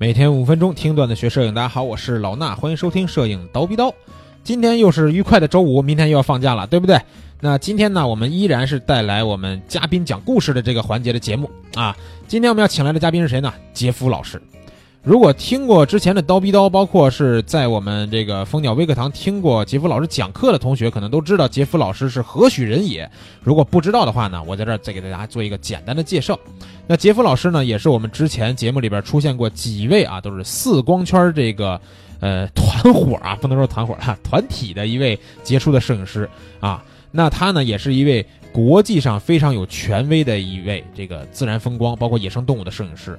每天五分钟听段子学摄影，大家好，我是老衲，欢迎收听摄影叨逼叨。今天又是愉快的周五，明天又要放假了，对不对？那今天呢，我们依然是带来我们嘉宾讲故事的这个环节的节目啊。今天我们要请来的嘉宾是谁呢？杰夫老师。如果听过之前的刀逼刀，包括是在我们这个蜂鸟微课堂听过杰夫老师讲课的同学，可能都知道杰夫老师是何许人也。如果不知道的话呢，我在这儿再给大家做一个简单的介绍。那杰夫老师呢，也是我们之前节目里边出现过几位啊，都是四光圈这个呃团伙啊，不能说团伙啊，团体的一位杰出的摄影师啊。那他呢，也是一位国际上非常有权威的一位这个自然风光，包括野生动物的摄影师。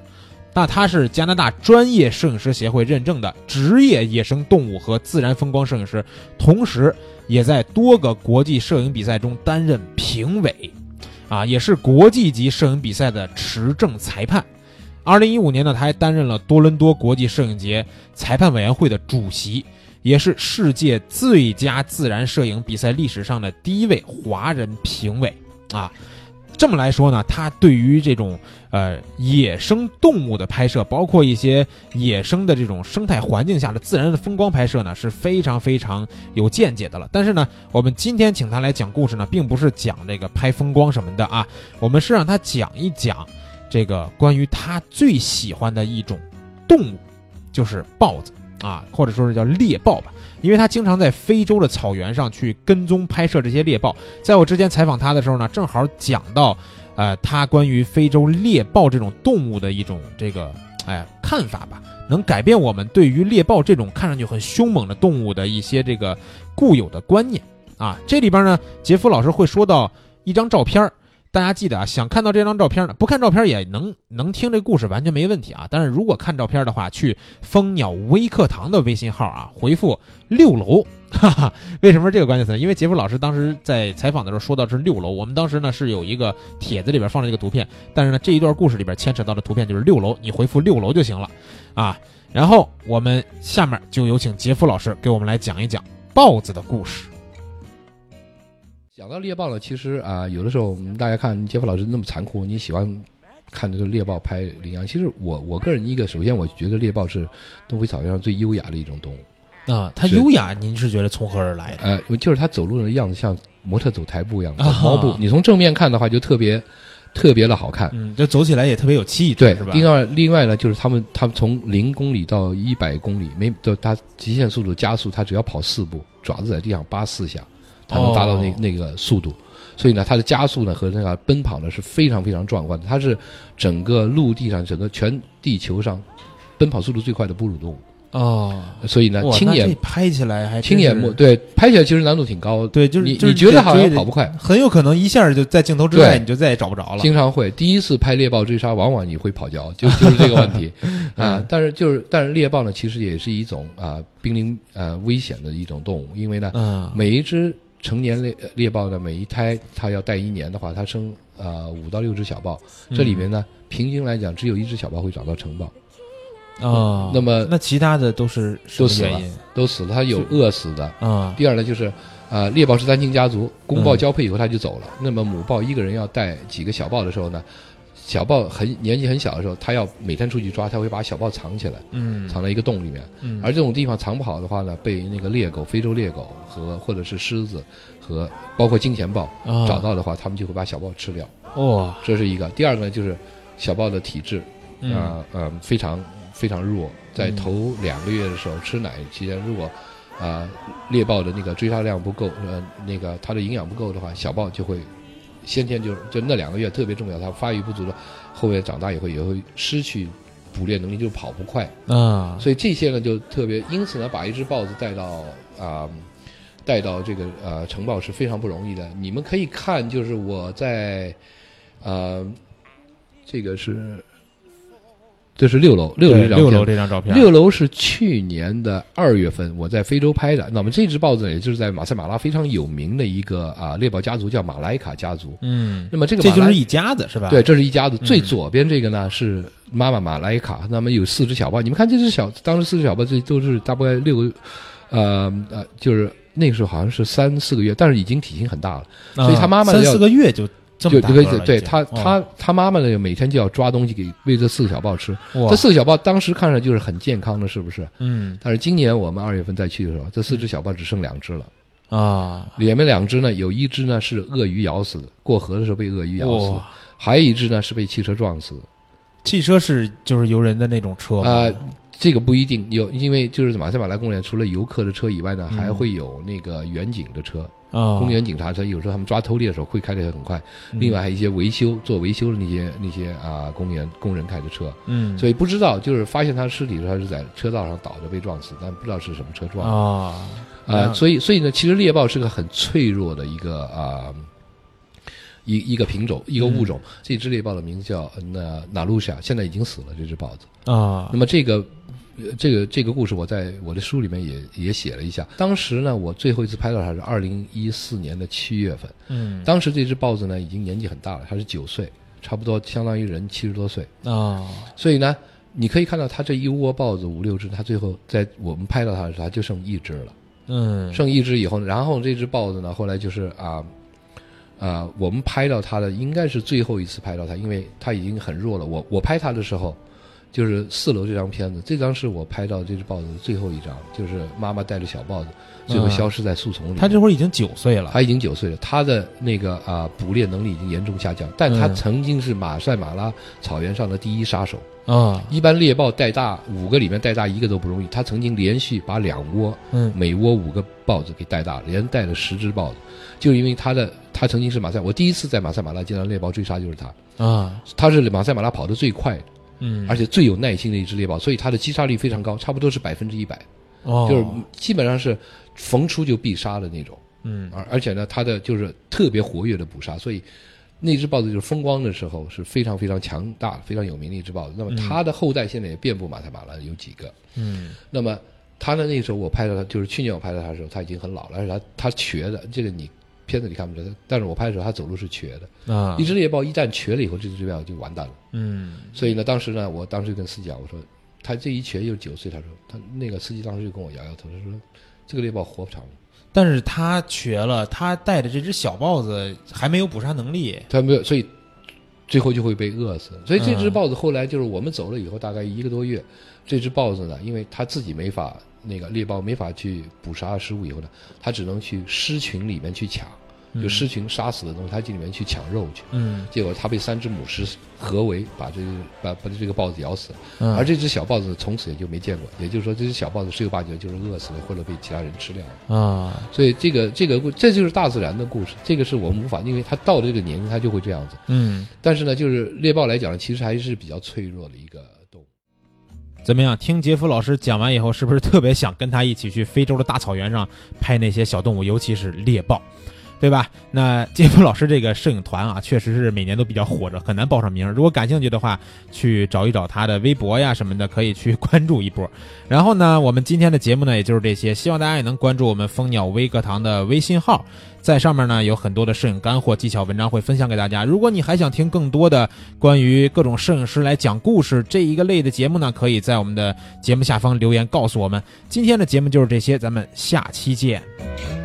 那他是加拿大专业摄影师协会认证的职业野生动物和自然风光摄影师，同时也在多个国际摄影比赛中担任评委，啊，也是国际级摄影比赛的持证裁判。二零一五年呢，他还担任了多伦多国际摄影节裁判委员会的主席，也是世界最佳自然摄影比赛历史上的第一位华人评委啊。这么来说呢，他对于这种呃野生动物的拍摄，包括一些野生的这种生态环境下的自然的风光拍摄呢，是非常非常有见解的了。但是呢，我们今天请他来讲故事呢，并不是讲这个拍风光什么的啊，我们是让他讲一讲这个关于他最喜欢的一种动物，就是豹子啊，或者说是叫猎豹吧。因为他经常在非洲的草原上去跟踪拍摄这些猎豹，在我之前采访他的时候呢，正好讲到，呃，他关于非洲猎豹这种动物的一种这个哎看法吧，能改变我们对于猎豹这种看上去很凶猛的动物的一些这个固有的观念啊。这里边呢，杰夫老师会说到一张照片儿。大家记得啊，想看到这张照片呢，不看照片也能能听这故事，完全没问题啊。但是如果看照片的话，去蜂鸟微课堂的微信号啊，回复六楼，哈哈。为什么是这个关键词？因为杰夫老师当时在采访的时候说到是六楼，我们当时呢是有一个帖子里边放了这个图片，但是呢这一段故事里边牵扯到的图片就是六楼，你回复六楼就行了啊。然后我们下面就有请杰夫老师给我们来讲一讲豹子的故事。讲到猎豹呢，其实啊，有的时候我们大家看杰夫老师那么残酷，你喜欢看这个猎豹拍羚羊。其实我我个人一个，首先我觉得猎豹是东非草原上最优雅的一种动物啊。它优雅，您是觉得从何而来的？呃，就是它走路的样子像模特走台步一样，走猫步。你从正面看的话，就特别特别的好看，嗯，就走起来也特别有气质，对，是吧？另外另外呢，就是他们他们从零公里到一百公里，没就它极限速度加速，它只要跑四步，爪子在地上扒四下。才能达到那那个速度，所以呢，它的加速呢和那个奔跑呢是非常非常壮观的。它是整个陆地上、整个全地球上奔跑速度最快的哺乳动物哦。所以呢，亲眼拍起来还亲眼目对拍起来其实难度挺高。对，就是你你觉得好像跑不快，很有可能一下就在镜头之外，你就再也找不着了。经常会第一次拍猎豹追杀，往往你会跑焦，就就是这个问题 啊。但是就是但是猎豹呢，其实也是一种啊濒临呃危险的一种动物，因为呢，嗯每一只。成年猎猎豹的每一胎，它要带一年的话，它生呃五到六只小豹。这里面呢，平均来讲，只有一只小豹会找到成豹。啊，那么那其他的都是都死了，都死了。它有饿死的。啊。第二呢，就是呃，猎豹是单亲家族，公豹交配以后它就走了。那么母豹一个人要带几个小豹的时候呢？小豹很年纪很小的时候，它要每天出去抓，它会把小豹藏起来，嗯，藏在一个洞里面。嗯，而这种地方藏不好的话呢，被那个猎狗、非洲猎狗和或者是狮子和包括金钱豹找到的话，他们就会把小豹吃掉。哦，这是一个。第二个呢，就是小豹的体质啊呃非常非常弱，在头两个月的时候吃奶期间，如果啊猎豹的那个追杀量不够，呃那个它的营养不够的话，小豹就会。先天就就那两个月特别重要，它发育不足了，后面长大以后也会失去捕猎能力，就跑不快啊。所以这些呢就特别，因此呢把一只豹子带到啊带到这个呃城堡是非常不容易的。你们可以看，就是我在呃这个是。这是六楼，六楼六楼这张照片。六楼是去年的二月份我在非洲拍的。那么这只豹子也就是在马赛马拉非常有名的一个啊猎豹家族，叫马莱卡家族。嗯，那么这个这就是一家子是吧？对，这是一家子。最左边这个呢是妈妈马莱卡，那么有四只小豹。你们看这只小，当时四只小豹这都是大概六个，呃呃，就是那个时候好像是三四个月，但是已经体型很大了。所以它妈妈三四个月就。这就对已经哦他他他妈妈呢，每天就要抓东西给喂这四个小豹吃。哇这四个小豹当时看上去就是很健康的，是不是？嗯但是今年我们二月份再去的时候，这四只小豹只剩两只了。啊，里面两只呢，有一只呢是鳄鱼咬死的，过河的时候被鳄鱼咬死，还有一只呢是被汽车撞死的。汽车是就是游人的那种车吗？啊、这个不一定有，因为就是马赛马拉公园除了游客的车以外呢，嗯还会有那个远景的车，啊，公园警察车。有时候他们抓偷猎的时候会开得很快。嗯另外还有一些维修做维修的那些那些啊、公园工人开的车，嗯，所以不知道就是发现他的尸体的时候，他是在车道上倒着被撞死，但不知道是什么车撞的。啊啊，所以所以呢，其实猎豹是个很脆弱的一个啊。一一个品种，一个物种，这只猎豹的名字叫呃那纳鲁夏，现在已经死了。这只豹子，啊那么这个，呃这个这个故事我在我的书里面也也写了一下。当时呢，我最后一次拍到它是二零一四年的七月份。嗯当时这只豹子呢已经年纪很大了，它是九岁，差不多相当于人七十多岁。啊所以呢，你可以看到它这一窝豹子五六只，它最后在我们拍到它的时候，它就剩一只了。嗯剩一只以后呢，然后这只豹子呢，后来就是啊。啊、我们拍到它的应该是最后一次拍到它，因为它已经很弱了。我我拍它的时候，就是四楼这张片子，这张是我拍到这只豹子的最后一张，就是妈妈带着小豹子最后消失在树丛里。他这会儿已经九岁了，它已经九岁了，它的那个啊、捕猎能力已经严重下降，但他嗯曾经是马赛马拉草原上的第一杀手。啊一般猎豹带大五个里面带大一个都不容易，它曾经连续把两窝嗯每窝五个豹子给带大了，连带了十只豹子，就因为它的它曾经是马赛，我第一次在马赛马拉见到猎豹追杀就是它，啊他是马赛马拉跑得最快的，嗯，而且最有耐心的一只猎豹，所以它的击杀率非常高，差不多是百分之一百，哦就是基本上是逢出就必杀的那种。嗯而而且呢，它的就是特别活跃的捕杀，所以那只豹子就是风光的时候是非常非常强大、非常有名的一只豹子。那么它的后代现在也遍布马赛马拉，有几个。嗯那么它呢，那个时候我拍到它，就是去年我拍到它的时候，它已经很老了，而且它它瘸的，这个你片子里看不出来，但是我拍的时候他走路是瘸的。啊一只猎豹一旦瘸了以后，这只猎豹就完蛋了。嗯所以呢，当时呢，我当时就跟司机讲，我说他这一瘸又九岁，他说他那个司机当时就跟我摇摇头，他说这个猎豹活不长了。但是他瘸了，他带着这只小豹子还没有捕杀能力。他没有，所以最后就会被饿死。所以这只嗯豹子后来就是我们走了以后，大概一个多月，这只豹子呢，因为它自己没法那个猎豹没法去捕杀食物以后呢，它只能去狮群里面去抢，就狮群杀死的东西，它进里面去抢肉去。嗯结果它被三只母狮合围，把这个把把这个豹子咬死了。嗯，而这只小豹子从此也就没见过，也就是说，这只小豹子十有八九就是饿死了，或者被其他人吃掉了。啊所以这个这个故这就是大自然的故事，这个是我们无法，因为它到了这个年龄，它就会这样子。嗯，但是呢，就是猎豹来讲，其实还是比较脆弱的一个动物。怎么样？听杰夫老师讲完以后，是不是特别想跟他一起去非洲的大草原上拍那些小动物，尤其是猎豹，对吧？那杰夫老师这个摄影团啊，确实是每年都比较火热，很难报上名。如果感兴趣的话，去找一找他的微博呀什么的，可以去关注一波。然后呢，我们今天的节目呢，也就是这些，希望大家也能关注我们蜂鸟微课堂的微信号，在上面呢有很多的摄影干货、技巧文章会分享给大家。如果你还想听更多的关于各种摄影师来讲故事这一个类的节目呢，可以在我们的节目下方留言告诉我们。今天的节目就是这些，咱们下期见。